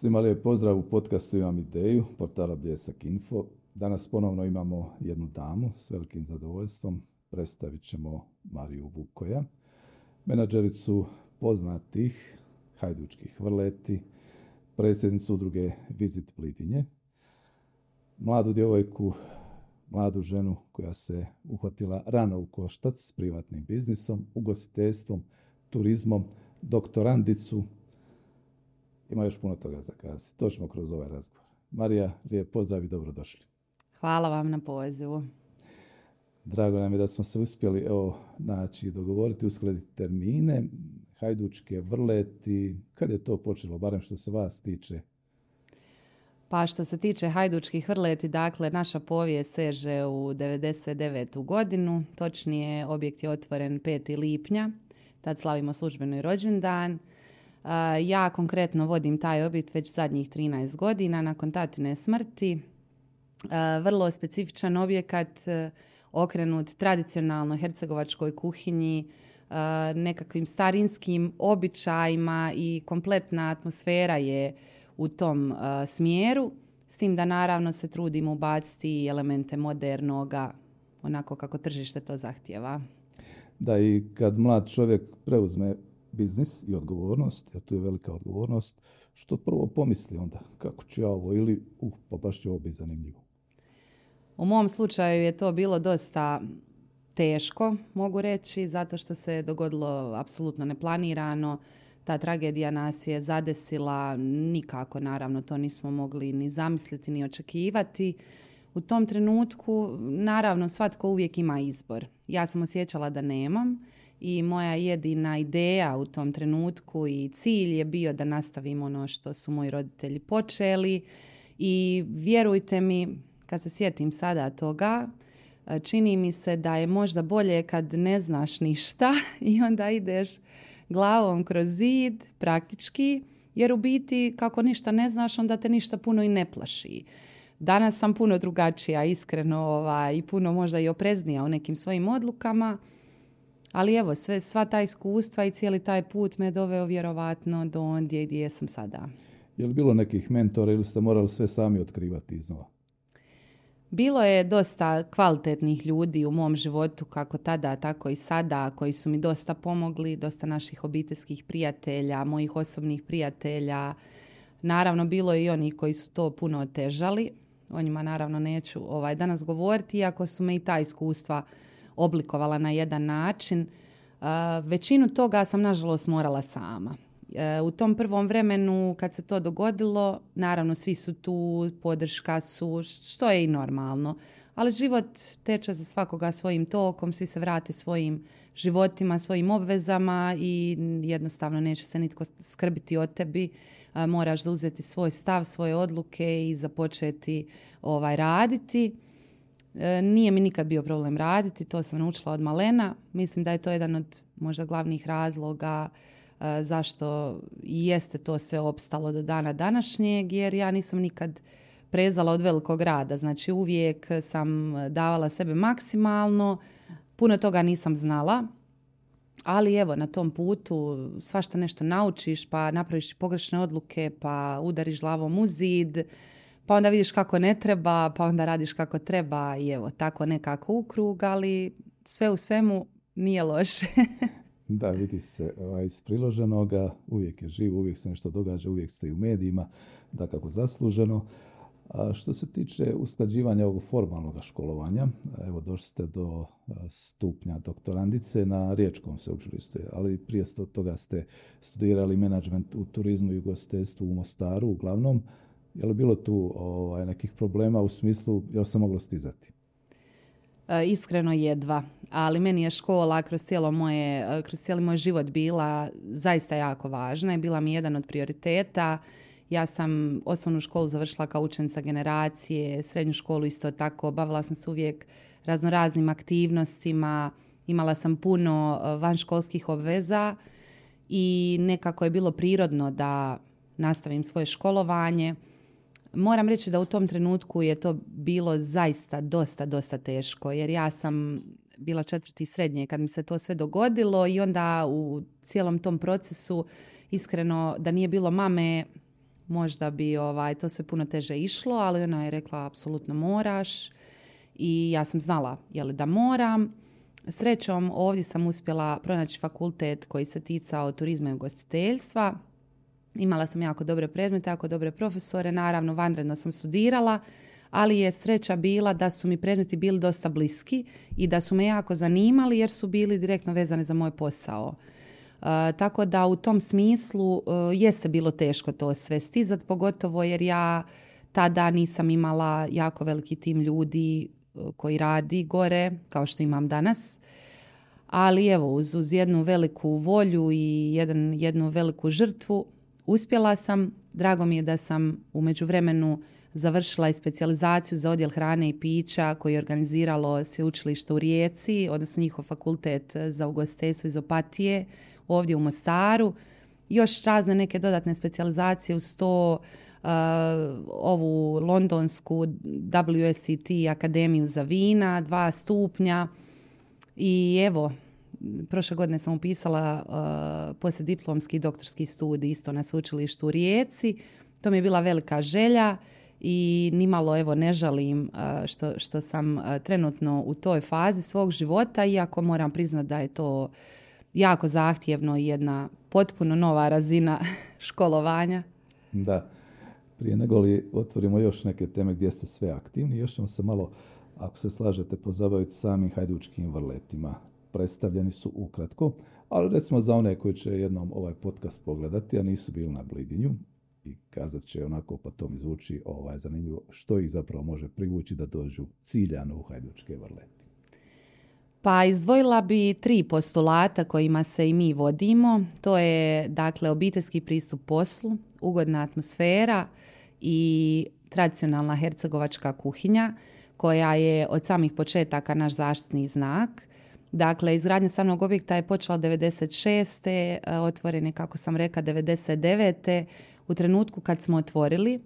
Svima lijep pozdrav u podcastu Imam ideju, portala Bljesak Info. Danas ponovno imamo jednu damu s velikim zadovoljstvom. Predstavit ćemo Mariju Vukoja, menadžericu poznatih hajdučkih vrleti, predsjednicu udruge Visit Blidinje, mladu djevojku, mladu ženu koja se uhvatila rano u koštac s privatnim biznisom, ugostiteljstvom, turizmom, doktorandicu, ima još puno toga za kazati. To ćemo kroz ovaj razgovor. Marija, lijep pozdrav i dobrodošli. Hvala vam na pozivu. Drago nam je da smo se uspjeli evo, naći dogovoriti, uskladiti termine, hajdučke vrleti. Kad je to počelo, barem što se vas tiče? Pa što se tiče hajdučkih vrleti, dakle, naša povijest seže u 99. godinu. Točnije, objekt je otvoren 5. lipnja. Tad slavimo službeni rođendan. Ja konkretno vodim taj objekt već zadnjih 13 godina nakon tatine smrti. Vrlo specifičan objekat e, okrenut tradicionalnoj hercegovačkoj kuhinji, nekakvim starinskim običajima i kompletna atmosfera je u tom smjeru. S tim da naravno se trudimo ubaciti elemente modernoga, onako kako tržište to zahtjeva. Da i kad mlad čovjek preuzme biznis i odgovornost, jer tu je velika odgovornost, što prvo pomisli onda kako će ja ovo ili uh, pa baš će ovo biti zanimljivo. U mom slučaju je to bilo dosta teško, mogu reći, zato što se dogodilo apsolutno neplanirano. Ta tragedija nas je zadesila, nikako naravno to nismo mogli ni zamisliti ni očekivati. U tom trenutku, naravno, svatko uvijek ima izbor. Ja sam osjećala da nemam i moja jedina ideja u tom trenutku i cilj je bio da nastavim ono što su moji roditelji počeli i vjerujte mi, kad se sjetim sada toga, čini mi se da je možda bolje kad ne znaš ništa i onda ideš glavom kroz zid praktički, jer u biti kako ništa ne znaš, onda te ništa puno i ne plaši. Danas sam puno drugačija, iskreno, ovaj, i puno možda i opreznija u nekim svojim odlukama, ali evo, sve, sva ta iskustva i cijeli taj put me doveo vjerovatno do ondje gdje sam sada. Je li bilo nekih mentora ili ste morali sve sami otkrivati iznova? Bilo je dosta kvalitetnih ljudi u mom životu, kako tada, tako i sada, koji su mi dosta pomogli, dosta naših obiteljskih prijatelja, mojih osobnih prijatelja. Naravno, bilo je i oni koji su to puno otežali. O njima naravno neću ovaj, danas govoriti, iako su me i ta iskustva oblikovala na jedan način. Većinu toga sam nažalost morala sama. E, u tom prvom vremenu kad se to dogodilo, naravno svi su tu, podrška su, što je i normalno. Ali život teče za svakoga svojim tokom, svi se vrate svojim životima, svojim obvezama i jednostavno neće se nitko skrbiti o tebi. E, moraš da uzeti svoj stav, svoje odluke i započeti ovaj, raditi. E, nije mi nikad bio problem raditi, to sam naučila od malena. Mislim da je to jedan od možda glavnih razloga e, zašto jeste to sve opstalo do dana današnjeg, jer ja nisam nikad prezala od velikog rada. Znači uvijek sam davala sebe maksimalno, puno toga nisam znala, ali evo na tom putu svašta nešto naučiš, pa napraviš pogrešne odluke, pa udariš glavom u zid, pa onda vidiš kako ne treba, pa onda radiš kako treba i evo, tako nekako u krug, ali sve u svemu nije loše. da, vidi se ovaj, iz priloženoga, uvijek je živ, uvijek se nešto događa, uvijek ste u medijima, da kako zasluženo. A što se tiče usklađivanja ovog formalnog školovanja, evo došli ste do stupnja doktorandice na Riječkom sveučilištu, ali prije toga ste studirali menadžment u turizmu i ugostiteljstvu u Mostaru uglavnom. Je li bilo tu ovaj, nekih problema u smislu je li se moglo stizati? E, iskreno jedva, ali meni je škola kroz, cijelo moje, e, kroz cijeli moj život bila zaista jako važna i bila mi jedan od prioriteta. Ja sam osnovnu školu završila kao učenica generacije, srednju školu isto tako, bavila sam se uvijek raznoraznim aktivnostima, imala sam puno e, vanškolskih obveza i nekako je bilo prirodno da nastavim svoje školovanje. Moram reći da u tom trenutku je to bilo zaista dosta, dosta teško jer ja sam bila četvrti srednje kad mi se to sve dogodilo i onda u cijelom tom procesu iskreno da nije bilo mame možda bi ovaj, to se puno teže išlo, ali ona je rekla apsolutno moraš i ja sam znala je da moram. Srećom ovdje sam uspjela pronaći fakultet koji se ticao turizma i ugostiteljstva. Imala sam jako dobre predmete, jako dobre profesore, naravno vanredno sam studirala, ali je sreća bila da su mi predmeti bili dosta bliski i da su me jako zanimali jer su bili direktno vezani za moj posao. Uh, tako da u tom smislu uh, jeste bilo teško to sve stizati, pogotovo jer ja tada nisam imala jako veliki tim ljudi koji radi gore, kao što imam danas. Ali evo, uz, uz jednu veliku volju i jedan, jednu veliku žrtvu uspjela sam. Drago mi je da sam u međuvremenu završila i specijalizaciju za odjel hrane i pića koji je organiziralo sveučilište u Rijeci, odnosno njihov fakultet za ugostiteljstvo iz Opatije ovdje u Mostaru. Još razne neke dodatne specijalizacije uz to Uh, ovu londonsku WSET akademiju za vina, dva stupnja i evo, prošle godine sam upisala uh, poslije diplomski doktorski studij isto na sveučilištu u Rijeci. To mi je bila velika želja i nimalo evo ne žalim uh, što, što sam trenutno u toj fazi svog života, iako moram priznati da je to jako zahtjevno i jedna potpuno nova razina školovanja. Da. Prije nego li otvorimo još neke teme gdje ste sve aktivni, još ćemo se malo, ako se slažete, pozabaviti samim hajdučkim vrletima. Predstavljeni su ukratko, ali recimo za one koji će jednom ovaj podcast pogledati, a nisu bili na blidinju, i kazat će onako pa to mi zvuči ovaj, zanimljivo, što ih zapravo može privući da dođu ciljano u hajdučke vrleti. Pa izdvojila bi tri postulata kojima se i mi vodimo. To je dakle obiteljski pristup poslu, ugodna atmosfera i tradicionalna hercegovačka kuhinja koja je od samih početaka naš zaštitni znak. Dakle, izgradnja samog objekta je počela 96. E, otvoren je, kako sam rekla, 99. U trenutku kad smo otvorili, e,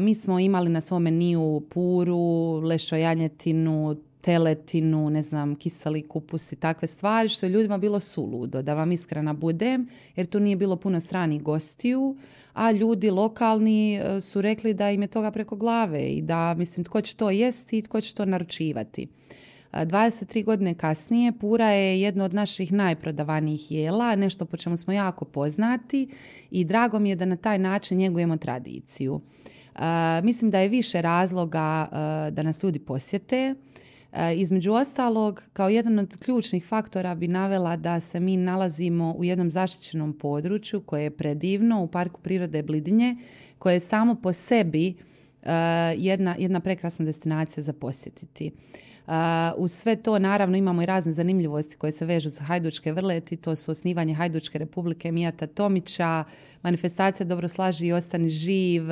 mi smo imali na svom meniju puru, lešojanjetinu, teletinu, ne znam, kiseli kupus i takve stvari, što je ljudima bilo suludo, da vam iskrena budem, jer tu nije bilo puno stranih gostiju, a ljudi lokalni e, su rekli da im je toga preko glave i da, mislim, tko će to jesti i tko će to naručivati. 23 godine kasnije Pura je jedno od naših najprodavanijih jela, nešto po čemu smo jako poznati i drago mi je da na taj način njegujemo tradiciju. mislim da je više razloga da nas ljudi posjete. Između ostalog, kao jedan od ključnih faktora bi navela da se mi nalazimo u jednom zaštićenom području koje je predivno u Parku prirode Blidinje, koje je samo po sebi jedna, jedna prekrasna destinacija za posjetiti. Uh, uz sve to naravno imamo i razne zanimljivosti koje se vežu za Hajdučke vrleti, to su osnivanje Hajdučke republike Mijata Tomića, manifestacija Dobro slaži i ostani živ,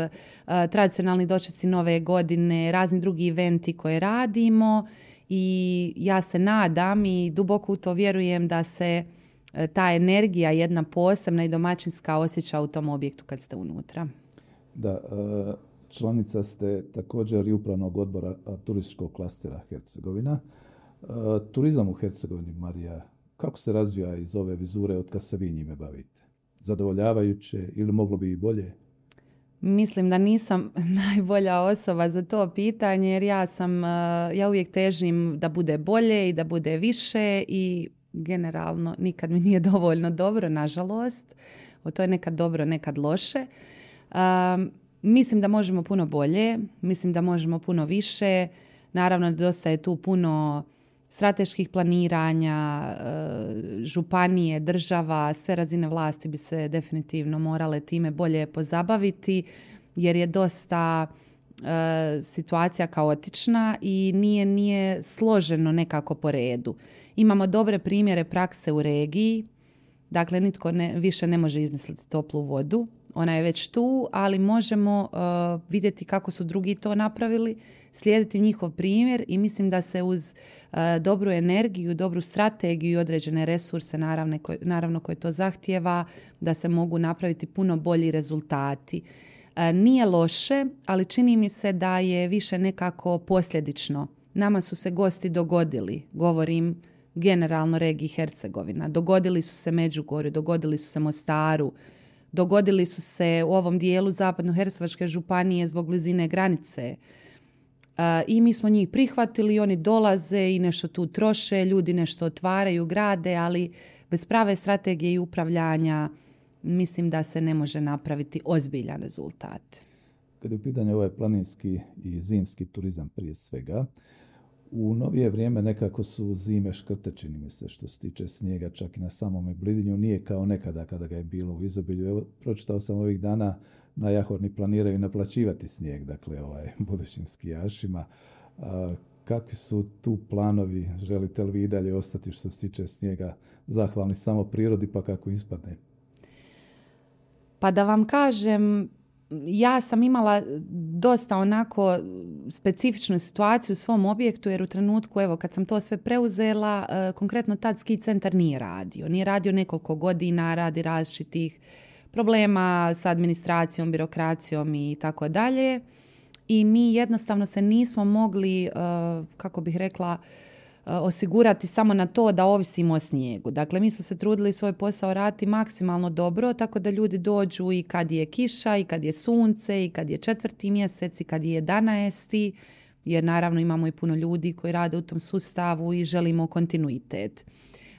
tradicionalni dočeci nove godine, razni drugi eventi koje radimo i ja se nadam i duboko u to vjerujem da se ta energija jedna posebna i domaćinska osjeća u tom objektu kad ste unutra. Da, članica ste također i upravnog odbora turističkog klastera Hercegovina. E, turizam u Hercegovini, Marija, kako se razvija iz ove vizure od kad se vi njime bavite? Zadovoljavajuće ili moglo bi i bolje? Mislim da nisam najbolja osoba za to pitanje jer ja sam, eh, ja uvijek težim da bude bolje i da bude više i generalno nikad mi nije dovoljno dobro, nažalost. O to je nekad dobro, nekad loše. Mislim da možemo puno bolje, mislim da možemo puno više. Naravno, dosta je tu puno strateških planiranja, e, županije, država, sve razine vlasti bi se definitivno morale time bolje pozabaviti jer je dosta e, situacija kaotična i nije, nije složeno nekako po redu. Imamo dobre primjere prakse u regiji, dakle nitko ne, više ne može izmisliti toplu vodu, ona je već tu, ali možemo e, vidjeti kako su drugi to napravili, slijediti njihov primjer i mislim da se uz E, dobru energiju, dobru strategiju i određene resurse naravno, naravno koje to zahtjeva da se mogu napraviti puno bolji rezultati. E, nije loše, ali čini mi se da je više nekako posljedično. Nama su se gosti dogodili, govorim generalno regiji Hercegovina. Dogodili su se Međugorju, dogodili su se Mostaru, dogodili su se u ovom dijelu zapadno-hercevačke županije zbog blizine granice. I mi smo njih prihvatili, oni dolaze i nešto tu troše, ljudi nešto otvaraju, grade, ali bez prave strategije i upravljanja mislim da se ne može napraviti ozbiljan rezultat. Kad je u pitanju ovaj planinski i zimski turizam prije svega, u novije vrijeme nekako su zime škrte, čini mi se, što se tiče snijega, čak i na samome blidinju. Nije kao nekada kada ga je bilo u izobilju. Evo, pročitao sam ovih dana na Jahorni planiraju naplaćivati snijeg, dakle, ovaj, budućim skijašima. kakvi su tu planovi? Želite li vi i dalje ostati što se tiče snijega zahvalni samo prirodi, pa kako ispadne? Pa da vam kažem, ja sam imala dosta onako specifičnu situaciju u svom objektu jer u trenutku evo kad sam to sve preuzela e, konkretno tad ski centar nije radio. Nije radio nekoliko godina, radi različitih problema s administracijom, birokracijom i tako dalje. I mi jednostavno se nismo mogli, e, kako bih rekla, osigurati samo na to da ovisimo o snijegu. Dakle, mi smo se trudili svoj posao raditi maksimalno dobro, tako da ljudi dođu i kad je kiša, i kad je sunce, i kad je četvrti mjesec, i kad je jedanaesti, jer naravno imamo i puno ljudi koji rade u tom sustavu i želimo kontinuitet.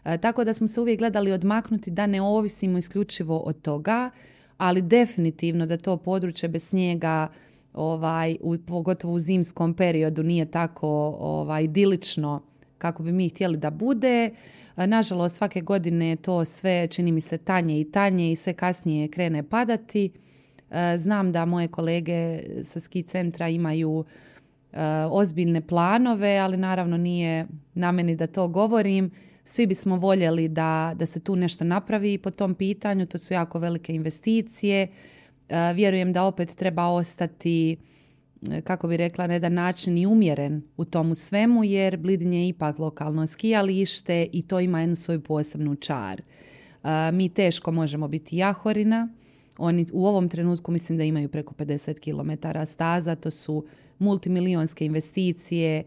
E, tako da smo se uvijek gledali odmaknuti da ne ovisimo isključivo od toga, ali definitivno da to područje bez snijega ovaj, u, pogotovo u zimskom periodu nije tako ovaj, idilično kako bi mi htjeli da bude. Nažalost, svake godine to sve čini mi se tanje i tanje i sve kasnije krene padati. Znam da moje kolege sa ski centra imaju ozbiljne planove, ali naravno nije na meni da to govorim. Svi bismo voljeli da, da se tu nešto napravi po tom pitanju. To su jako velike investicije. Vjerujem da opet treba ostati kako bi rekla, na jedan način i umjeren u tomu svemu, jer Blidin je ipak lokalno skijalište i to ima jednu svoju posebnu čar. Mi teško možemo biti jahorina, oni u ovom trenutku mislim da imaju preko 50 km staza, to su multimilionske investicije,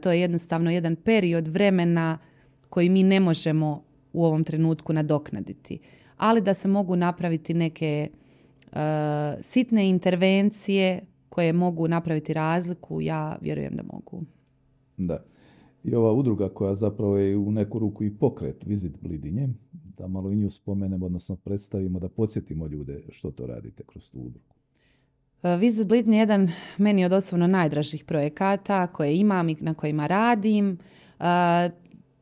to je jednostavno jedan period vremena koji mi ne možemo u ovom trenutku nadoknaditi. Ali da se mogu napraviti neke sitne intervencije koje mogu napraviti razliku, ja vjerujem da mogu. Da. I ova udruga koja zapravo je u neku ruku i pokret Visit Blidinje, da malo i nju spomenemo, odnosno predstavimo, da podsjetimo ljude što to radite kroz tu udrugu. E, Visit Blidinje je jedan meni od osobno najdražih projekata koje imam i na kojima radim.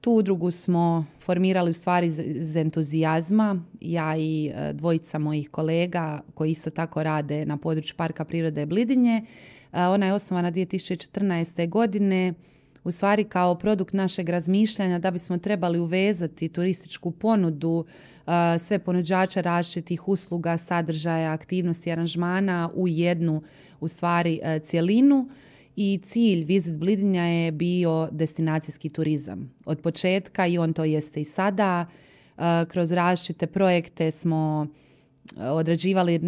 Tu udrugu smo formirali u stvari iz entuzijazma. Ja i e, dvojica mojih kolega koji isto tako rade na području Parka prirode Blidinje. E, ona je osnovana 2014. godine u stvari kao produkt našeg razmišljanja da bismo trebali uvezati turističku ponudu e, sve ponuđača različitih usluga, sadržaja, aktivnosti, aranžmana u jednu u stvari cjelinu i cilj Visit Blidinja je bio destinacijski turizam. Od početka i on to jeste i sada. E, kroz različite projekte smo e, odrađivali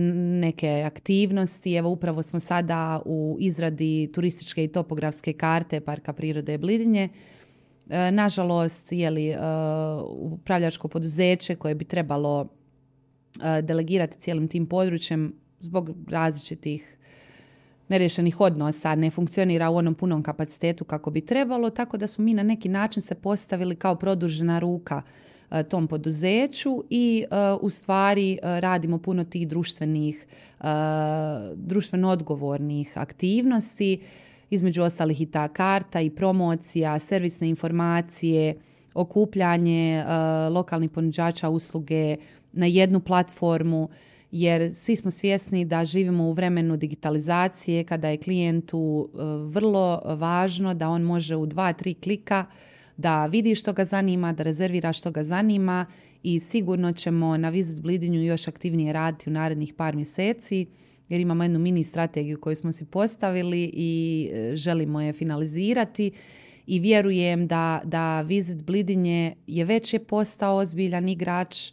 neke aktivnosti. Evo upravo smo sada u izradi turističke i topografske karte Parka prirode Blidinje. E, nažalost, je li upravljačko poduzeće koje bi trebalo delegirati cijelim tim područjem zbog različitih nerješenih odnosa, ne funkcionira u onom punom kapacitetu kako bi trebalo, tako da smo mi na neki način se postavili kao produžena ruka e, tom poduzeću i e, u stvari e, radimo puno tih društvenih, društveno odgovornih aktivnosti, između ostalih i ta karta i promocija, servisne informacije, okupljanje lokalnih ponuđača usluge na jednu platformu jer svi smo svjesni da živimo u vremenu digitalizacije kada je klijentu e, vrlo važno da on može u dva, tri klika da vidi što ga zanima, da rezervira što ga zanima i sigurno ćemo na Visit Blidinju još aktivnije raditi u narednih par mjeseci jer imamo jednu mini strategiju koju smo si postavili i e, želimo je finalizirati i vjerujem da, da Visit Blidinje je već je postao ozbiljan igrač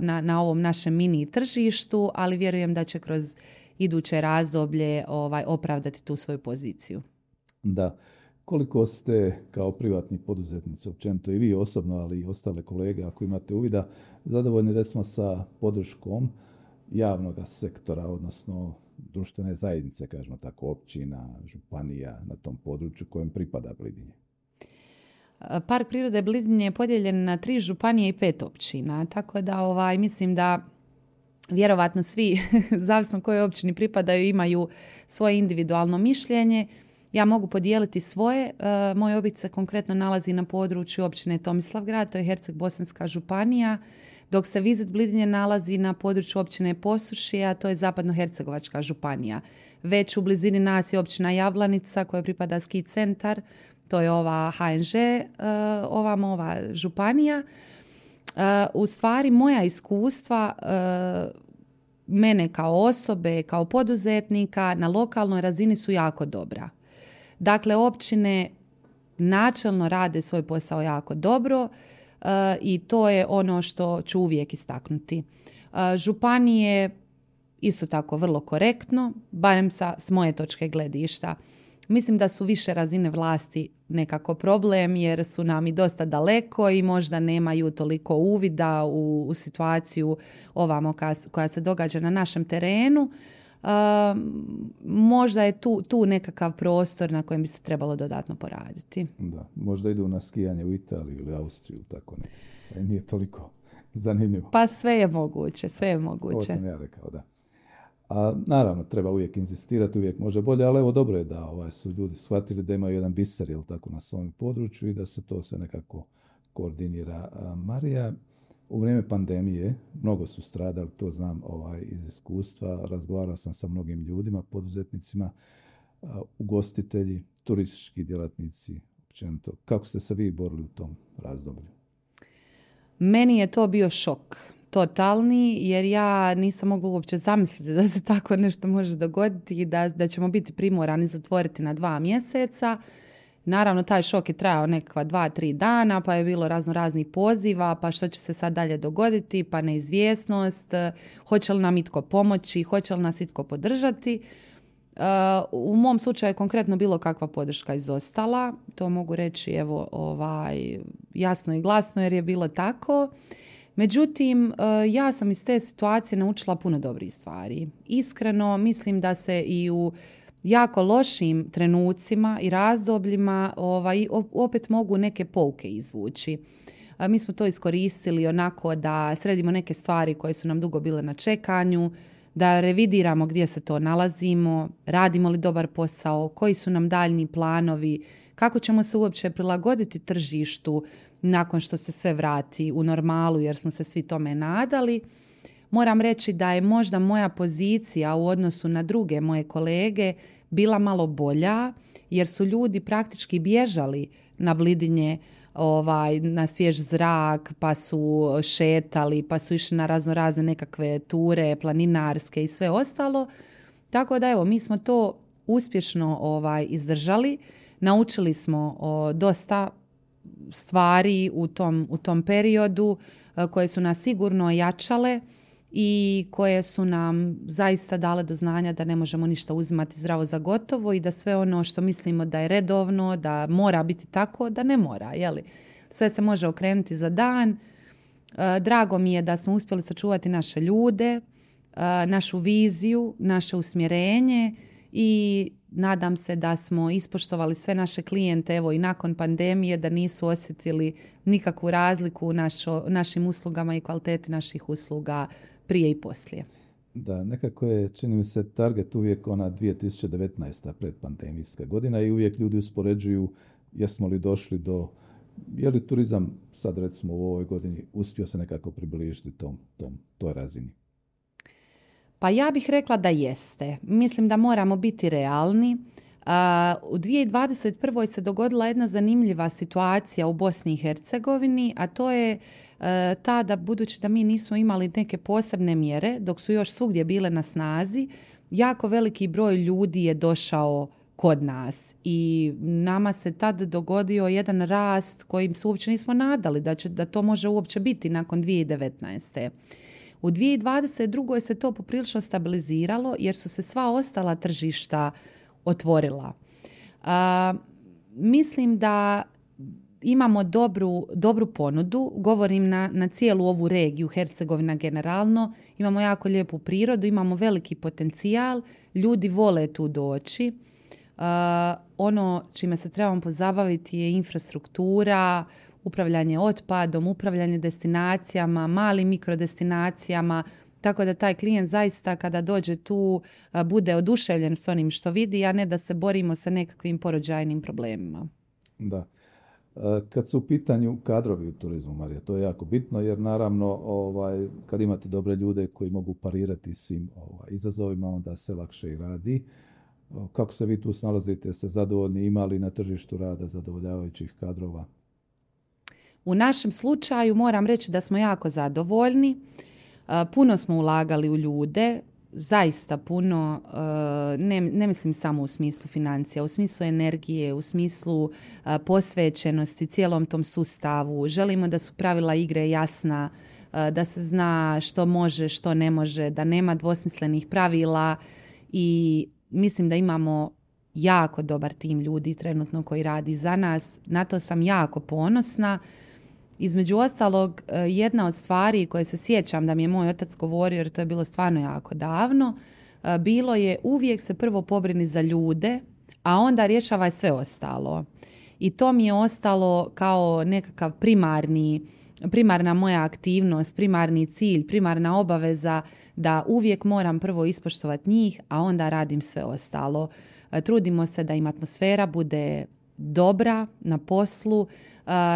na, na ovom našem mini tržištu, ali vjerujem da će kroz iduće razdoblje ovaj, opravdati tu svoju poziciju. Da. Koliko ste kao privatni poduzetnici, općenito i vi osobno, ali i ostale kolege, ako imate uvida, zadovoljni recimo sa podrškom javnog sektora, odnosno društvene zajednice, kažemo tako, općina, županija na tom području kojem pripada Blidinje? Park prirode Blidinje je podijeljen na tri županije i pet općina, tako da ovaj, mislim da vjerovatno svi, zavisno kojoj općini pripadaju, imaju svoje individualno mišljenje. Ja mogu podijeliti svoje. E, moj obit se konkretno nalazi na području općine Tomislavgrad, to je Herceg-Bosanska županija, dok se Vizit Blidinje nalazi na području općine Posušija, to je Zapadno-Hercegovačka županija. Već u blizini nas je općina Jablanica koja pripada ski centar, to je ova HNŽ, e, ova ova županija. E, u stvari moja iskustva mene kao osobe, kao poduzetnika na lokalnoj razini su jako dobra. Dakle, općine načelno rade svoj posao jako dobro e, i to je ono što ću uvijek istaknuti. E, županije isto tako vrlo korektno, barem sa, s moje točke gledišta. Mislim da su više razine vlasti nekako problem jer su nam i dosta daleko i možda nemaju toliko uvida u, u situaciju ovamo koja se događa na našem terenu možda je tu, tu nekakav prostor na kojem bi se trebalo dodatno poraditi. Da, možda idu na skijanje u Italiju ili Austriju, tako ne. Pa nije toliko zanimljivo. Pa sve je moguće, sve je moguće. Ovo sam ja rekao, da. A naravno, treba uvijek inzistirati, uvijek može bolje, ali evo dobro je da ovaj, su ljudi shvatili da imaju jedan biser, jel tako, na svom području i da se to sve nekako koordinira. Marija, u vrijeme pandemije mnogo su stradali, to znam ovaj, iz iskustva. Razgovarao sam sa mnogim ljudima, poduzetnicima, ugostitelji, turistički djelatnici, općenito. Kako ste se vi borili u tom razdoblju? Meni je to bio šok totalni jer ja nisam mogla uopće zamisliti da se tako nešto može dogoditi i da, da ćemo biti primorani zatvoriti na dva mjeseca. Naravno, taj šok je trajao nekakva dva, tri dana, pa je bilo razno raznih poziva, pa što će se sad dalje dogoditi, pa neizvjesnost, hoće li nam itko pomoći, hoće li nas itko podržati. Uh, u mom slučaju je konkretno bilo kakva podrška izostala, to mogu reći evo ovaj, jasno i glasno jer je bilo tako. Međutim, uh, ja sam iz te situacije naučila puno dobrih stvari. Iskreno, mislim da se i u jako lošim trenucima i razdobljima ovaj, opet mogu neke pouke izvući. Mi smo to iskoristili onako da sredimo neke stvari koje su nam dugo bile na čekanju, da revidiramo gdje se to nalazimo, radimo li dobar posao, koji su nam daljni planovi, kako ćemo se uopće prilagoditi tržištu nakon što se sve vrati u normalu jer smo se svi tome nadali. Moram reći da je možda moja pozicija u odnosu na druge moje kolege bila malo bolja jer su ljudi praktički bježali na blidinje ovaj, na svjež zrak, pa su šetali, pa su išli na razno razne nekakve ture, planinarske i sve ostalo. Tako da evo, mi smo to uspješno ovaj, izdržali. Naučili smo o, dosta stvari u tom, u tom periodu koje su nas sigurno jačale i koje su nam zaista dale do znanja da ne možemo ništa uzimati zdravo za gotovo i da sve ono što mislimo da je redovno, da mora biti tako, da ne mora. Jeli? Sve se može okrenuti za dan. E, drago mi je da smo uspjeli sačuvati naše ljude, e, našu viziju, naše usmjerenje i nadam se da smo ispoštovali sve naše klijente evo i nakon pandemije da nisu osjetili nikakvu razliku u našim uslugama i kvaliteti naših usluga prije i poslije. Da, nekako je, čini mi se, target uvijek ona 2019. predpandemijska godina i uvijek ljudi uspoređuju jesmo li došli do, je li turizam sad recimo u ovoj godini uspio se nekako približiti tom, tom, toj razini? Pa ja bih rekla da jeste. Mislim da moramo biti realni. u 2021. se dogodila jedna zanimljiva situacija u Bosni i Hercegovini, a to je E, ta da budući da mi nismo imali neke posebne mjere, dok su još svugdje bile na snazi, jako veliki broj ljudi je došao kod nas i nama se tad dogodio jedan rast kojim se uopće nismo nadali da, će, da to može uopće biti nakon 2019. U 2022. se to poprilično stabiliziralo jer su se sva ostala tržišta otvorila. mislim da imamo dobru, dobru ponudu, govorim na, na cijelu ovu regiju, Hercegovina generalno, imamo jako lijepu prirodu, imamo veliki potencijal, ljudi vole tu doći. Uh, ono čime se trebamo pozabaviti je infrastruktura, upravljanje otpadom, upravljanje destinacijama, malim mikrodestinacijama, tako da taj klijent zaista kada dođe tu bude oduševljen s onim što vidi, a ne da se borimo sa nekakvim porođajnim problemima. Da. Kad su u pitanju kadrovi u turizmu, Marija, to je jako bitno jer naravno ovaj, kad imate dobre ljude koji mogu parirati svim ovaj, izazovima, onda se lakše i radi. Kako se vi tu snalazite? Ste zadovoljni imali na tržištu rada zadovoljavajućih kadrova? U našem slučaju moram reći da smo jako zadovoljni. Puno smo ulagali u ljude, zaista puno, ne, ne mislim samo u smislu financija, u smislu energije, u smislu posvećenosti cijelom tom sustavu. Želimo da su pravila igre jasna, da se zna što može, što ne može, da nema dvosmislenih pravila i mislim da imamo jako dobar tim ljudi trenutno koji radi za nas. Na to sam jako ponosna. Između ostalog, e, jedna od stvari koje se sjećam da mi je moj otac govorio, jer to je bilo stvarno jako davno, e, bilo je uvijek se prvo pobrini za ljude, a onda rješavaj sve ostalo. I to mi je ostalo kao nekakav primarni, primarna moja aktivnost, primarni cilj, primarna obaveza da uvijek moram prvo ispoštovati njih, a onda radim sve ostalo. E, trudimo se da im atmosfera bude dobra na poslu,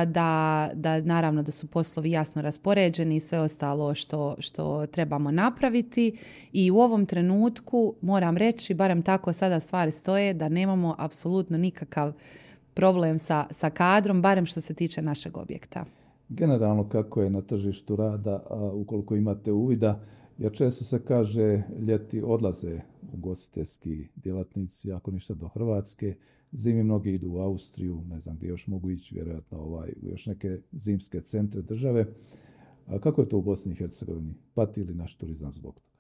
da, da naravno da su poslovi jasno raspoređeni i sve ostalo što, što trebamo napraviti i u ovom trenutku moram reći, barem tako sada stvari stoje, da nemamo apsolutno nikakav problem sa, sa kadrom, barem što se tiče našeg objekta. Generalno kako je na tržištu rada, ukoliko imate uvida, jer često se kaže ljeti odlaze ugostiteljski djelatnici, ako ništa do Hrvatske, Zimi mnogi idu u Austriju, ne znam gdje još mogu ići, vjerojatno ovaj, u još neke zimske centre države. A kako je to u Bosni i Hercegovini? Pati li naš turizam zbog toga?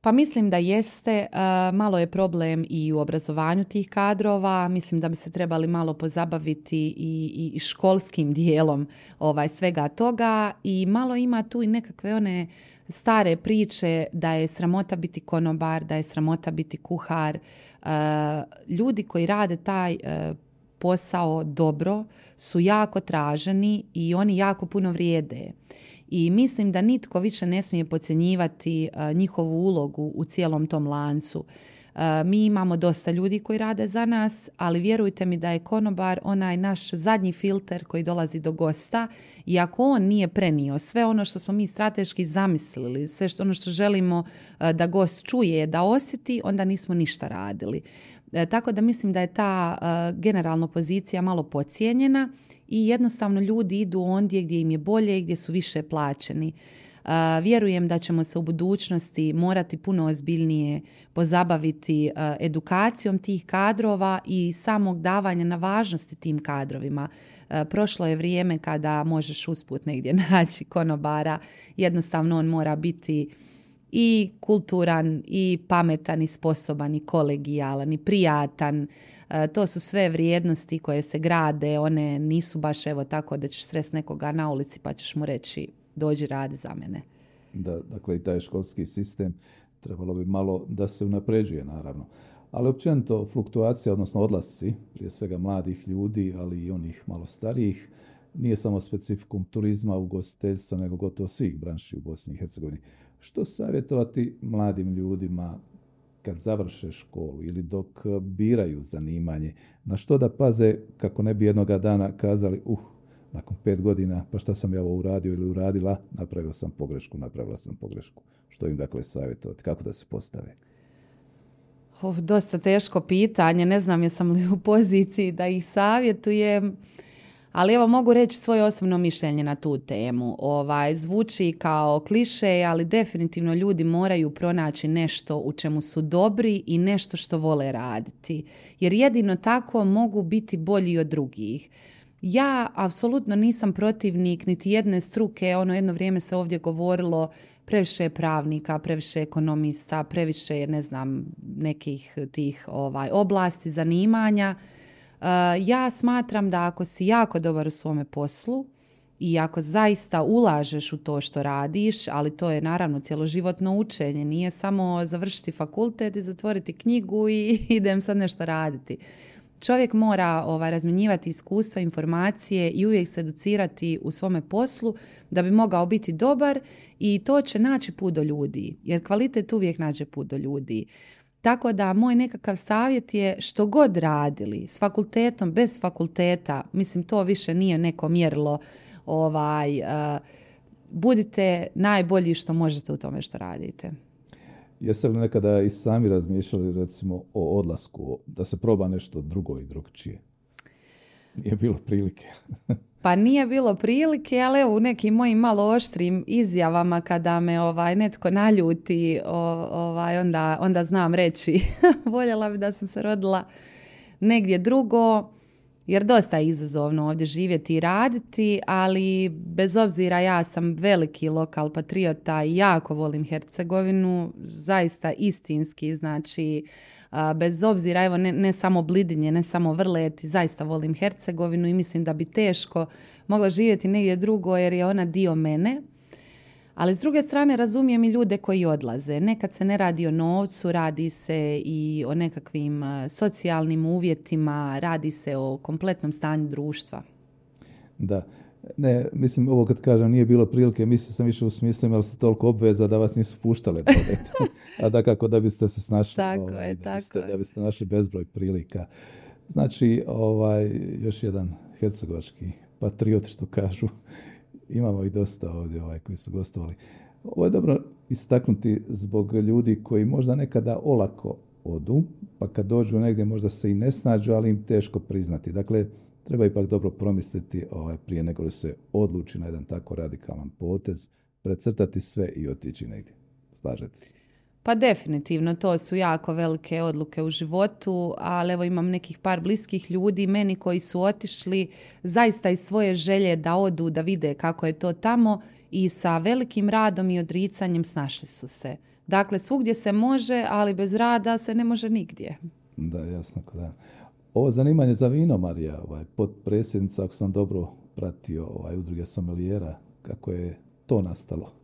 Pa mislim da jeste. Malo je problem i u obrazovanju tih kadrova. Mislim da bi se trebali malo pozabaviti i, i školskim dijelom ovaj, svega toga. I malo ima tu i nekakve one stare priče da je sramota biti konobar, da je sramota biti kuhar. E, ljudi koji rade taj e, posao dobro su jako traženi i oni jako puno vrijede. I mislim da nitko više ne smije podcjenjivati e, njihovu ulogu u cijelom tom lancu. Mi imamo dosta ljudi koji rade za nas, ali vjerujte mi da je konobar onaj naš zadnji filter koji dolazi do gosta i ako on nije prenio sve ono što smo mi strateški zamislili, sve što ono što želimo da gost čuje, da osjeti, onda nismo ništa radili. E, tako da mislim da je ta generalno pozicija malo pocijenjena i jednostavno ljudi idu ondje gdje im je bolje i gdje su više plaćeni. Vjerujem da ćemo se u budućnosti morati puno ozbiljnije pozabaviti edukacijom tih kadrova i samog davanja na važnosti tim kadrovima. Prošlo je vrijeme kada možeš usput negdje naći konobara, jednostavno on mora biti i kulturan i pametan i sposoban i kolegijalan i prijatan. To su sve vrijednosti koje se grade, one nisu baš evo tako da ćeš sres nekoga na ulici pa ćeš mu reći dođi radi za mene. Da, dakle i taj školski sistem trebalo bi malo da se unapređuje naravno. Ali općenito fluktuacija, odnosno odlasci, prije svega mladih ljudi, ali i onih malo starijih, nije samo specifikum turizma, ugostiteljstva, nego gotovo svih branši u Bosni i Hercegovini. Što savjetovati mladim ljudima kad završe školu ili dok biraju zanimanje, na što da paze kako ne bi jednoga dana kazali, uh, nakon pet godina, pa šta sam ja ovo uradio ili uradila, napravio sam pogrešku, napravila sam pogrešku. Što im dakle savjetovati, kako da se postave? Uf, dosta teško pitanje, ne znam jesam li u poziciji da ih savjetujem, ali evo mogu reći svoje osobno mišljenje na tu temu. Ovaj, zvuči kao kliše, ali definitivno ljudi moraju pronaći nešto u čemu su dobri i nešto što vole raditi. Jer jedino tako mogu biti bolji od drugih. Ja apsolutno nisam protivnik niti jedne struke, ono jedno vrijeme se ovdje govorilo previše pravnika, previše ekonomista, previše ne znam nekih tih ovaj oblasti zanimanja. ja smatram da ako si jako dobar u svome poslu, i ako zaista ulažeš u to što radiš, ali to je naravno cjeloživotno učenje, nije samo završiti fakultet i zatvoriti knjigu i idem sad nešto raditi. Čovjek mora ovaj, razmjenjivati iskustva, informacije i uvijek se educirati u svome poslu da bi mogao biti dobar i to će naći put do ljudi, jer kvalitet uvijek nađe put do ljudi. Tako da moj nekakav savjet je što god radili, s fakultetom, bez fakulteta, mislim to više nije neko mjerilo ovaj, uh, budite najbolji što možete u tome što radite. Jeste li nekada i sami razmišljali recimo o odlasku, da se proba nešto drugo i drugčije? Nije bilo prilike. pa nije bilo prilike, ali evo u nekim mojim malo oštrim izjavama kada me ovaj netko naljuti, ovaj onda onda znam reći voljela bi da sam se rodila negdje drugo jer dosta je izazovno ovdje živjeti i raditi, ali bez obzira ja sam veliki lokal patriota i jako volim Hercegovinu, zaista istinski, znači bez obzira, evo ne, ne samo Blidinje, ne samo Vrlet, zaista volim Hercegovinu i mislim da bi teško mogla živjeti negdje drugo jer je ona dio mene ali s druge strane razumijem i ljude koji odlaze. Nekad se ne radi o novcu, radi se i o nekakvim socijalnim uvjetima, radi se o kompletnom stanju društva. Da. Ne, mislim, ovo kad kažem nije bilo prilike, mislio sam više u smislu imali ste toliko obveza da vas nisu puštale A da kako da biste se snašli. Tako ovaj, je, da tako biste, Da biste našli bezbroj prilika. Znači, ovaj, još jedan hercegovački patriot, što kažu, imamo i dosta ovdje ovaj, koji su gostovali. Ovo je dobro istaknuti zbog ljudi koji možda nekada olako odu, pa kad dođu negdje možda se i ne snađu, ali im teško priznati. Dakle, treba ipak dobro promisliti ovaj, prije nego se odluči na jedan tako radikalan potez, precrtati sve i otići negdje. Slažete se? Pa definitivno, to su jako velike odluke u životu, ali evo imam nekih par bliskih ljudi meni koji su otišli zaista iz svoje želje da odu, da vide kako je to tamo i sa velikim radom i odricanjem snašli su se. Dakle, svugdje se može, ali bez rada se ne može nigdje. Da, jasno. Da. Ovo zanimanje za vino, Marija, ovaj, potpredsjednica, ako sam dobro pratio ovaj, udruge sommelijera, kako je to nastalo?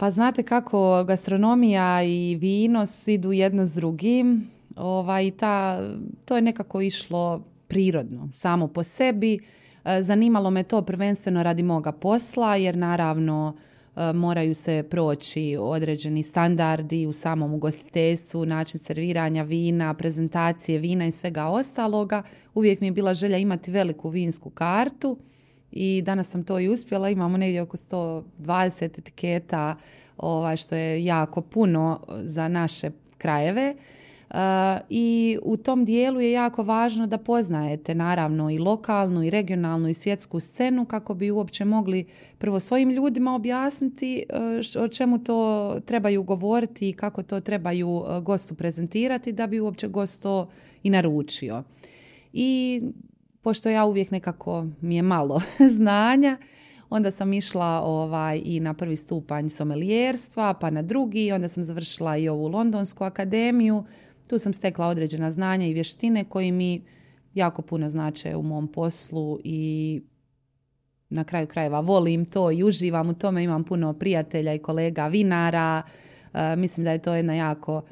Pa znate kako gastronomija i vino idu jedno s drugim. Ovaj, ta, to je nekako išlo prirodno, samo po sebi. E, zanimalo me to prvenstveno radi moga posla, jer naravno e, moraju se proći određeni standardi u samom ugostiteljstvu, način serviranja vina, prezentacije vina i svega ostaloga. Uvijek mi je bila želja imati veliku vinsku kartu i danas sam to i uspjela. Imamo negdje oko 120 etiketa, ovaj, što je jako puno za naše krajeve. Uh, I u tom dijelu je jako važno da poznajete naravno i lokalnu i regionalnu i svjetsku scenu kako bi uopće mogli prvo svojim ljudima objasniti uh, o čemu to trebaju govoriti i kako to trebaju uh, gostu prezentirati da bi uopće gost to i naručio. I pošto ja uvijek nekako mi je malo znanja, onda sam išla ovaj, i na prvi stupanj somelijerstva, pa na drugi, onda sam završila i ovu Londonsku akademiju. Tu sam stekla određena znanja i vještine koji mi jako puno znače u mom poslu i na kraju krajeva volim to i uživam u tome. Imam puno prijatelja i kolega vinara. E, mislim da je to jedna jako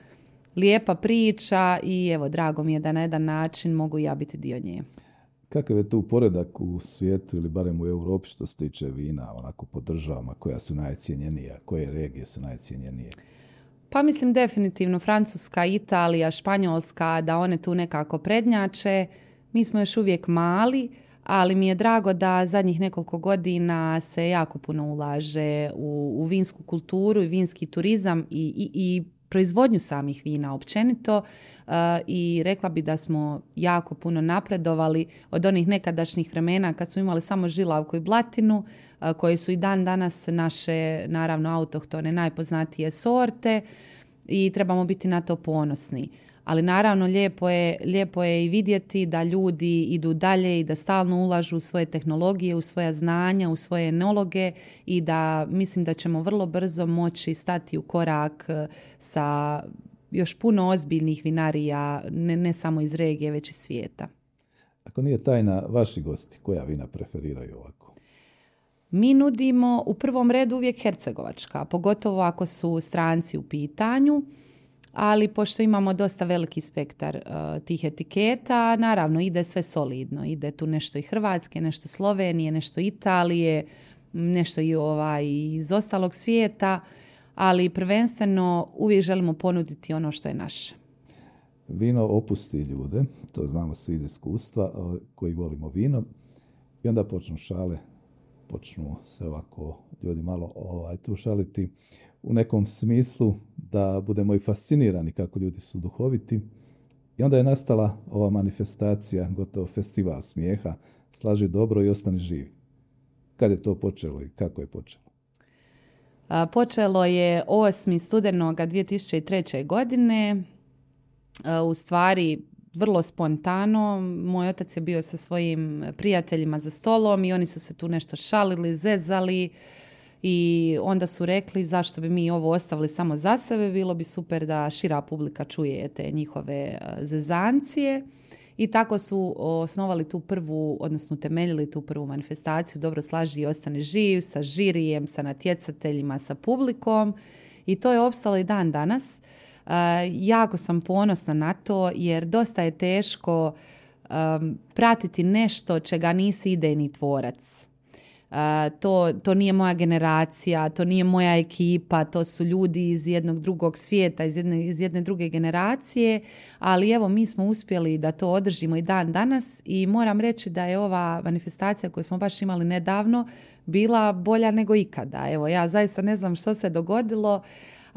lijepa priča i evo drago mi je da na jedan način mogu ja biti dio nje. Kakav je tu poredak u svijetu ili barem u Europi što se tiče vina, onako po državama, koja su najcijenjenija, koje regije su najcijenjenije? Pa mislim definitivno Francuska, Italija, Španjolska, da one tu nekako prednjače. Mi smo još uvijek mali, ali mi je drago da zadnjih nekoliko godina se jako puno ulaže u, u vinsku kulturu i vinski turizam i, i, i proizvodnju samih vina općenito uh, i rekla bi da smo jako puno napredovali od onih nekadašnjih vremena kad smo imali samo žilavku i blatinu uh, koje su i dan danas naše naravno autohtone najpoznatije sorte i trebamo biti na to ponosni ali naravno lijepo je, lijepo je i vidjeti da ljudi idu dalje i da stalno ulažu u svoje tehnologije, u svoja znanja, u svoje enologe i da mislim da ćemo vrlo brzo moći stati u korak e, sa još puno ozbiljnih vinarija, ne, ne samo iz regije, već i svijeta. Ako nije tajna, vaši gosti, koja vina preferiraju ovako? Mi nudimo u prvom redu uvijek hercegovačka, pogotovo ako su stranci u pitanju, ali pošto imamo dosta veliki spektar uh, tih etiketa, naravno ide sve solidno. Ide tu nešto i Hrvatske, nešto Slovenije, nešto Italije, nešto i ovaj iz ostalog svijeta, ali prvenstveno uvijek želimo ponuditi ono što je naše. Vino opusti ljude, to znamo svi iz iskustva, koji volimo vino. I onda počnu šale, počnu se ovako ljudi malo ovaj, tu šaliti u nekom smislu da budemo i fascinirani kako ljudi su duhoviti. I onda je nastala ova manifestacija, gotovo festival smijeha, slaži dobro i ostani živi. Kad je to počelo i kako je počelo? Počelo je 8. studenoga 2003. godine u stvari vrlo spontano. Moj otac je bio sa svojim prijateljima za stolom i oni su se tu nešto šalili, zezali i onda su rekli zašto bi mi ovo ostavili samo za sebe, bilo bi super da šira publika čuje te njihove zezancije. I tako su osnovali tu prvu, odnosno temeljili tu prvu manifestaciju Dobro slaži i ostane živ sa žirijem, sa natjecateljima, sa publikom i to je opstalo i dan danas. Jako sam ponosna na to jer dosta je teško pratiti nešto čega nisi idejni tvorac. To, to nije moja generacija, to nije moja ekipa, to su ljudi iz jednog drugog svijeta, iz jedne, iz jedne druge generacije, ali evo mi smo uspjeli da to održimo i dan danas i moram reći da je ova manifestacija koju smo baš imali nedavno bila bolja nego ikada. Evo ja zaista ne znam što se dogodilo,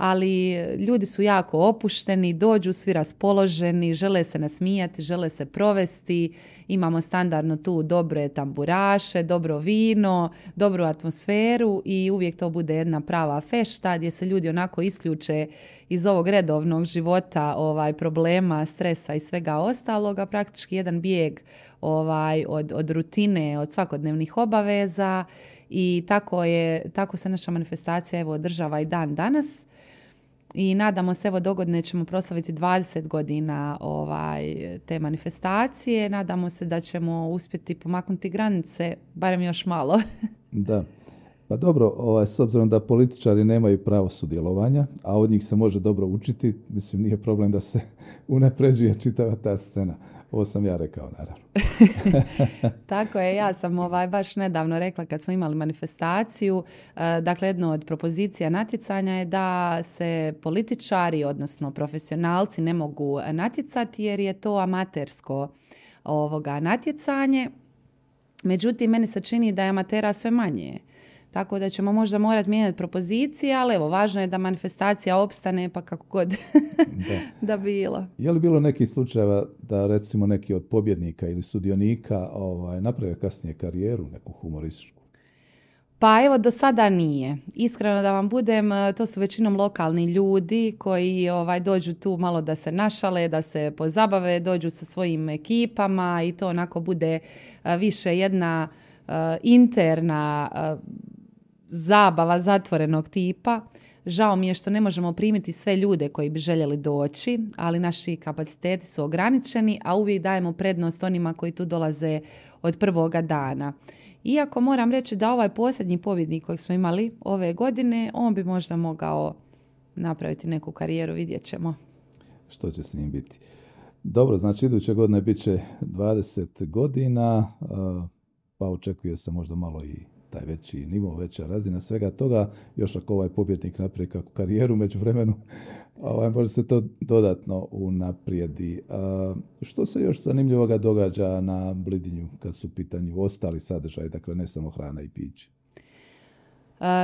ali ljudi su jako opušteni, dođu svi raspoloženi, žele se nasmijati, žele se provesti, imamo standardno tu dobre tamburaše, dobro vino, dobru atmosferu i uvijek to bude jedna prava fešta gdje se ljudi onako isključe iz ovog redovnog života ovaj problema, stresa i svega ostaloga, praktički jedan bijeg ovaj od, od rutine, od svakodnevnih obaveza. I tako je tako se naša manifestacija evo održava i dan danas i nadamo se, evo dogodne ćemo proslaviti 20 godina ovaj, te manifestacije. Nadamo se da ćemo uspjeti pomaknuti granice, barem još malo. da. Pa dobro, ovaj, s obzirom da političari nemaju pravo sudjelovanja, a od njih se može dobro učiti, mislim nije problem da se unapređuje čitava ta scena. Ovo sam ja rekao, naravno. Tako je, ja sam ovaj baš nedavno rekla kad smo imali manifestaciju, e, dakle jedno od propozicija natjecanja je da se političari, odnosno profesionalci ne mogu natjecati jer je to amatersko ovoga natjecanje. Međutim, meni se čini da je amatera sve manje. Tako da ćemo možda morati mijenjati propozicije, ali evo, važno je da manifestacija opstane pa kako god da. da bilo. Je li bilo nekih slučajeva da recimo neki od pobjednika ili sudionika ovaj, naprave kasnije karijeru, neku humorističku? Pa evo, do sada nije. Iskreno da vam budem, to su većinom lokalni ljudi koji ovaj, dođu tu malo da se našale, da se pozabave, dođu sa svojim ekipama i to onako bude više jedna interna zabava zatvorenog tipa. Žao mi je što ne možemo primiti sve ljude koji bi željeli doći, ali naši kapaciteti su ograničeni, a uvijek dajemo prednost onima koji tu dolaze od prvoga dana. Iako moram reći da ovaj posljednji pobjednik kojeg smo imali ove godine, on bi možda mogao napraviti neku karijeru, vidjet ćemo. Što će s njim biti? Dobro, znači iduće godine bit će 20 godina, pa očekuje se možda malo i taj veći nivo, veća razina svega toga, još ako ovaj pobjednik napravi kako karijeru među vremenu, ovaj, može se to dodatno unaprijedi. A, što se još zanimljivoga događa na Blidinju kad su u pitanju ostali sadržaj, dakle ne samo hrana i piće?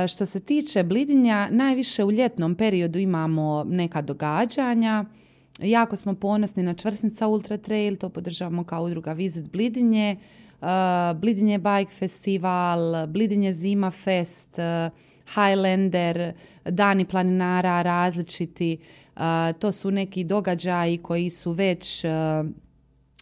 Što se tiče Blidinja, najviše u ljetnom periodu imamo neka događanja. Jako smo ponosni na Čvrsnica Ultra Trail, to podržavamo kao udruga Visit Blidinje. Uh, Blidinje Bike Festival, Blidinje Zima Fest, uh, Highlander, Dani planinara različiti. Uh, to su neki događaji koji su već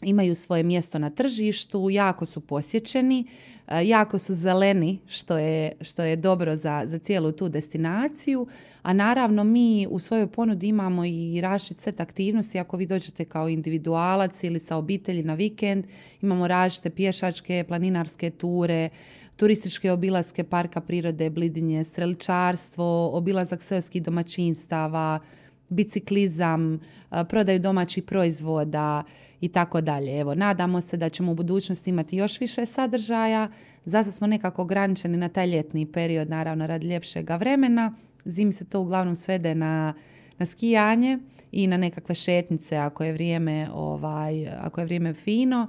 imaju svoje mjesto na tržištu, jako su posjećeni, e, jako su zeleni, što je, što je dobro za, za cijelu tu destinaciju, a naravno mi u svojoj ponudi imamo i različit set aktivnosti, ako vi dođete kao individualac ili sa obitelji na vikend, imamo različite pješačke, planinarske ture, turističke obilaske parka prirode Blidinje, streličarstvo, obilazak seoskih domaćinstava, biciklizam, prodaju domaćih proizvoda i tako dalje. Evo, nadamo se da ćemo u budućnosti imati još više sadržaja. Zato smo nekako ograničeni na taj ljetni period, naravno radi ljepšega vremena. Zimi se to uglavnom svede na, na skijanje i na nekakve šetnice ako je vrijeme, ovaj, ako je vrijeme fino.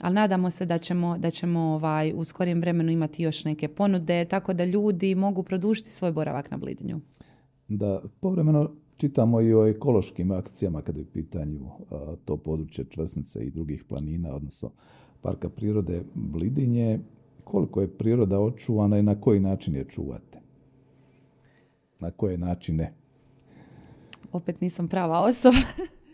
Ali nadamo se da ćemo, da ćemo ovaj, u skorijem vremenu imati još neke ponude, tako da ljudi mogu produžiti svoj boravak na Blidinju. Da, povremeno Čitamo i o ekološkim akcijama kada je u pitanju to područje Čvrsnice i drugih planina, odnosno Parka prirode Blidinje. Koliko je priroda očuvana i na koji način je čuvate? Na koje načine? Opet nisam prava osoba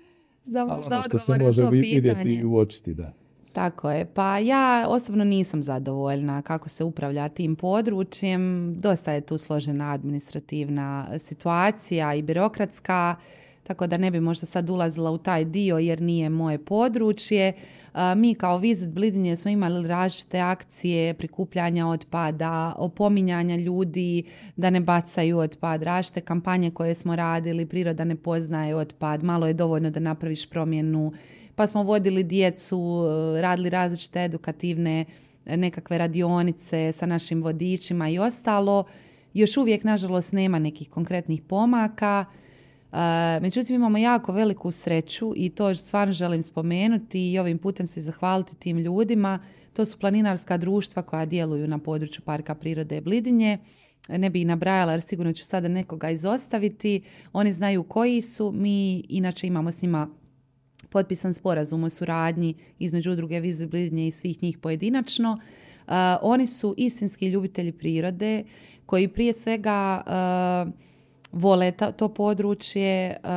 za možda ono što se može vidjeti i uočiti, da. Tako je. Pa ja osobno nisam zadovoljna kako se upravlja tim područjem. Dosta je tu složena administrativna situacija i birokratska, tako da ne bi možda sad ulazila u taj dio jer nije moje područje. Mi kao Visit Blidinje smo imali različite akcije prikupljanja otpada, opominjanja ljudi da ne bacaju otpad, različite kampanje koje smo radili, priroda ne poznaje otpad, malo je dovoljno da napraviš promjenu pa smo vodili djecu, e, radili različite edukativne e, nekakve radionice sa našim vodičima i ostalo. Još uvijek, nažalost, nema nekih konkretnih pomaka. E, međutim, imamo jako veliku sreću i to stvarno želim spomenuti i ovim putem se zahvaliti tim ljudima. To su planinarska društva koja djeluju na području Parka prirode Blidinje. Ne bi ih nabrajala jer sigurno ću sada nekoga izostaviti. Oni znaju koji su. Mi inače imamo s njima potpisan sporazum o suradnji između udruge Viziblidnje i svih njih pojedinačno. Uh, oni su istinski ljubitelji prirode koji prije svega uh, vole to područje, uh,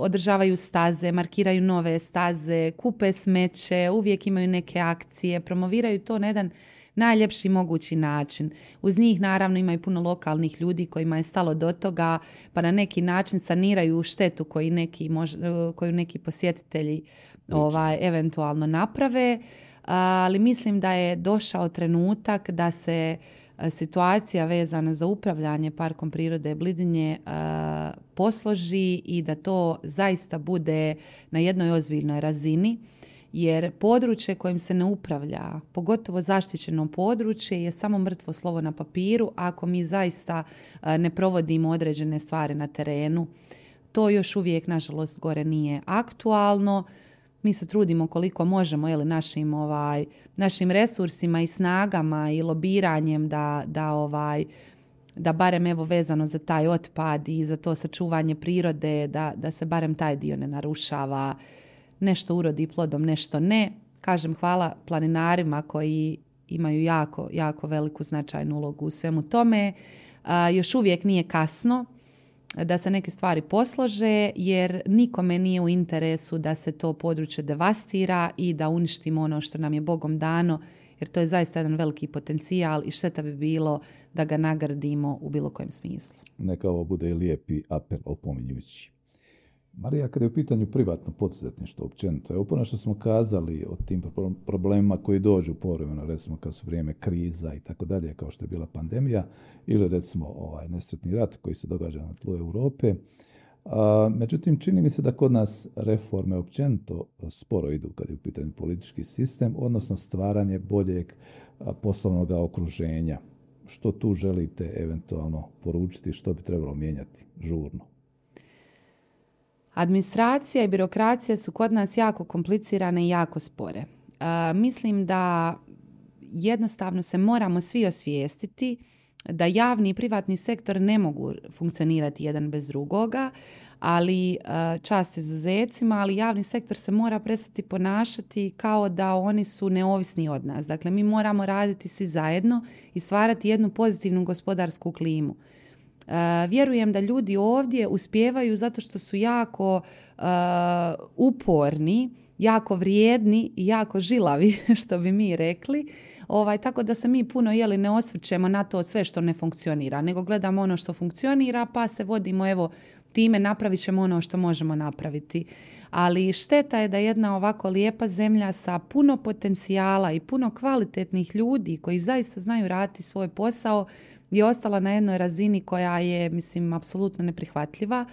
održavaju staze, markiraju nove staze, kupe smeće, uvijek imaju neke akcije, promoviraju to na jedan najljepši mogući način. Uz njih naravno ima i puno lokalnih ljudi kojima je stalo do toga, pa na neki način saniraju štetu koji neki mož, koju neki posjetitelji ovaj, eventualno naprave. Ali mislim da je došao trenutak da se situacija vezana za upravljanje parkom prirode Blidinje posloži i da to zaista bude na jednoj ozbiljnoj razini jer područje kojim se ne upravlja, pogotovo zaštićeno područje, je samo mrtvo slovo na papiru ako mi zaista ne provodimo određene stvari na terenu. To još uvijek, nažalost, gore nije aktualno. Mi se trudimo koliko možemo ili našim, ovaj, našim resursima i snagama i lobiranjem da, da ovaj, da barem evo vezano za taj otpad i za to sačuvanje prirode, da, da se barem taj dio ne narušava nešto urodi plodom, nešto ne. Kažem hvala planinarima koji imaju jako, jako veliku značajnu ulogu u svemu tome. još uvijek nije kasno da se neke stvari poslože jer nikome nije u interesu da se to područje devastira i da uništimo ono što nam je Bogom dano jer to je zaista jedan veliki potencijal i šteta bi bilo da ga nagradimo u bilo kojem smislu. Neka ovo bude lijepi apel opominjući. Marija, kada je u pitanju privatno poduzetništvo općenito, evo ono što smo kazali o tim problemima koji dođu povremeno, recimo kad su vrijeme kriza i tako dalje, kao što je bila pandemija, ili recimo ovaj nesretni rat koji se događa na tlu Europe. A, međutim, čini mi se da kod nas reforme općenito sporo idu kad je u pitanju politički sistem, odnosno stvaranje boljeg poslovnog okruženja. Što tu želite eventualno poručiti, što bi trebalo mijenjati žurno? Administracija i birokracija su kod nas jako komplicirane i jako spore. mislim da jednostavno se moramo svi osvijestiti da javni i privatni sektor ne mogu funkcionirati jedan bez drugoga, ali čast izuzecima, ali javni sektor se mora prestati ponašati kao da oni su neovisni od nas. Dakle, mi moramo raditi svi zajedno i stvarati jednu pozitivnu gospodarsku klimu. Vjerujem da ljudi ovdje uspijevaju zato što su jako uporni, jako vrijedni i jako žilavi, što bi mi rekli. Ovaj, tako da se mi puno jeli ne osvrćemo na to sve što ne funkcionira, nego gledamo ono što funkcionira pa se vodimo evo time napravit ćemo ono što možemo napraviti. Ali šteta je da jedna ovako lijepa zemlja sa puno potencijala i puno kvalitetnih ljudi koji zaista znaju raditi svoj posao je ostala na jednoj razini koja je, mislim, apsolutno neprihvatljiva.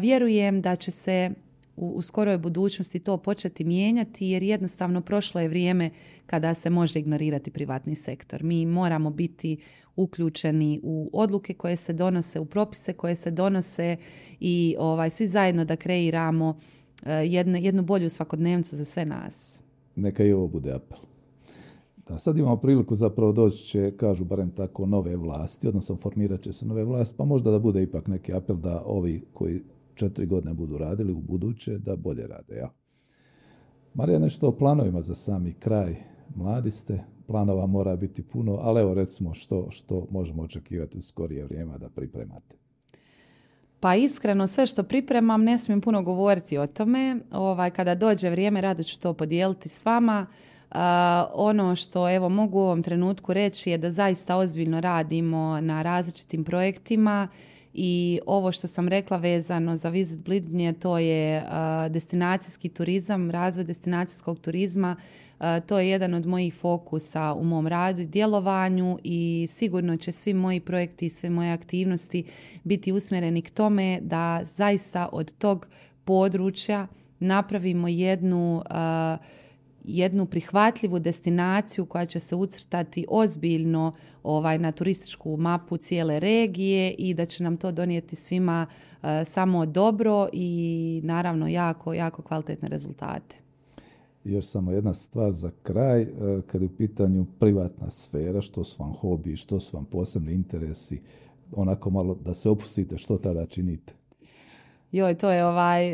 Vjerujem da će se u, skoroj budućnosti to početi mijenjati jer jednostavno prošlo je vrijeme kada se može ignorirati privatni sektor. Mi moramo biti uključeni u odluke koje se donose, u propise koje se donose i ovaj svi zajedno da kreiramo jednu, jednu bolju svakodnevnicu za sve nas. Neka i ovo bude apel. Da, sad imamo priliku zapravo doći će, kažu barem tako, nove vlasti, odnosno formirat će se nove vlasti, pa možda da bude ipak neki apel da ovi koji četiri godine budu radili u buduće, da bolje rade. Ja. Marija, nešto o planovima za sami kraj. Mladi ste, planova mora biti puno, ali evo recimo što, što možemo očekivati u skorije vrijeme da pripremate. Pa iskreno sve što pripremam ne smijem puno govoriti o tome. Ovaj, kada dođe vrijeme rado ću to podijeliti s vama. ono što evo mogu u ovom trenutku reći je da zaista ozbiljno radimo na različitim projektima i ovo što sam rekla vezano za Visit Blidnje, to je destinacijski turizam, razvoj destinacijskog turizma. To je jedan od mojih fokusa u mom radu i djelovanju i sigurno će svi moji projekti i sve moje aktivnosti biti usmjereni k tome da zaista od tog područja napravimo jednu jednu prihvatljivu destinaciju koja će se ucrtati ozbiljno ovaj, na turističku mapu cijele regije i da će nam to donijeti svima e, samo dobro i naravno jako, jako kvalitetne rezultate. Još samo jedna stvar za kraj, e, kad je u pitanju privatna sfera, što su vam hobi, što su vam posebni interesi, onako malo da se opustite, što tada činite? Joj, to je ovaj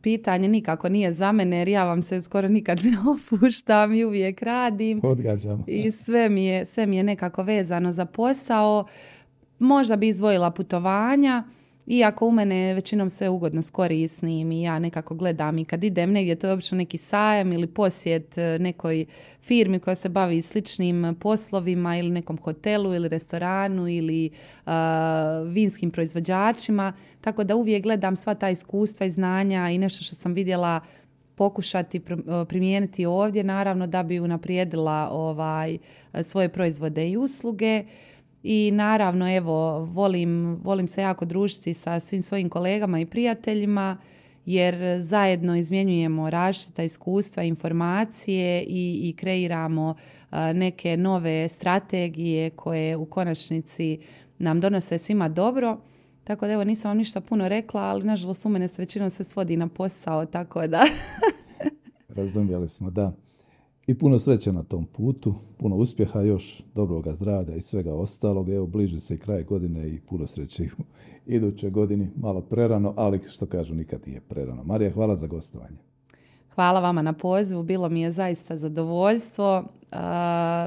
pitanje nikako nije za mene jer ja vam se skoro nikad ne opuštam i uvijek radim. Odgađam. I sve mi, je, sve mi je nekako vezano za posao. Možda bi izvojila putovanja, iako u mene većinom sve ugodno s korisnim i ja nekako gledam i kad idem negdje, to je obično neki sajam ili posjet e, nekoj firmi koja se bavi sličnim poslovima ili nekom hotelu ili restoranu ili uh, vinskim proizvođačima. Tako da uvijek gledam sva ta iskustva i znanja i nešto što sam vidjela pokušati primijeniti ovdje, naravno da bi unaprijedila ovaj, svoje proizvode i usluge. I naravno, evo, volim, volim se jako družiti sa svim svojim kolegama i prijateljima jer zajedno izmjenjujemo različita iskustva, informacije i, i kreiramo neke nove strategije koje u konačnici nam donose svima dobro. Tako da evo nisam vam ništa puno rekla, ali nažalost u mene se većinom se svodi na posao, tako da... Razumjeli smo, da. I puno sreće na tom putu, puno uspjeha još, dobroga zdravlja i svega ostalog. Evo, bliži se i kraj godine i puno sreće u idućoj godini. Malo prerano, ali što kažu, nikad nije prerano. Marija, hvala za gostovanje. Hvala vama na pozivu, bilo mi je zaista zadovoljstvo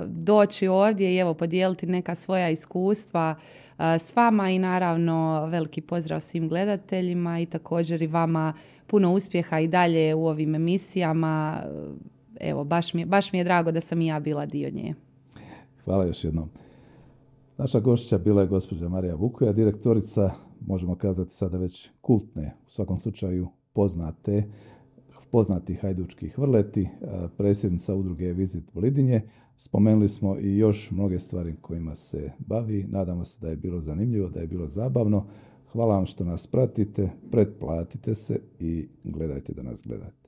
doći ovdje i evo podijeliti neka svoja iskustva s vama i naravno veliki pozdrav svim gledateljima i također i vama puno uspjeha i dalje u ovim emisijama evo, baš mi, baš mi je drago da sam i ja bila dio nje. Hvala još jednom. Naša gošća bila je gospođa Marija Vukoja, direktorica, možemo kazati sada već kultne, u svakom slučaju poznate, poznati hajdučki vrleti, predsjednica udruge Vizit Vlidinje. Spomenuli smo i još mnoge stvari kojima se bavi. Nadamo se da je bilo zanimljivo, da je bilo zabavno. Hvala vam što nas pratite, pretplatite se i gledajte da nas gledate.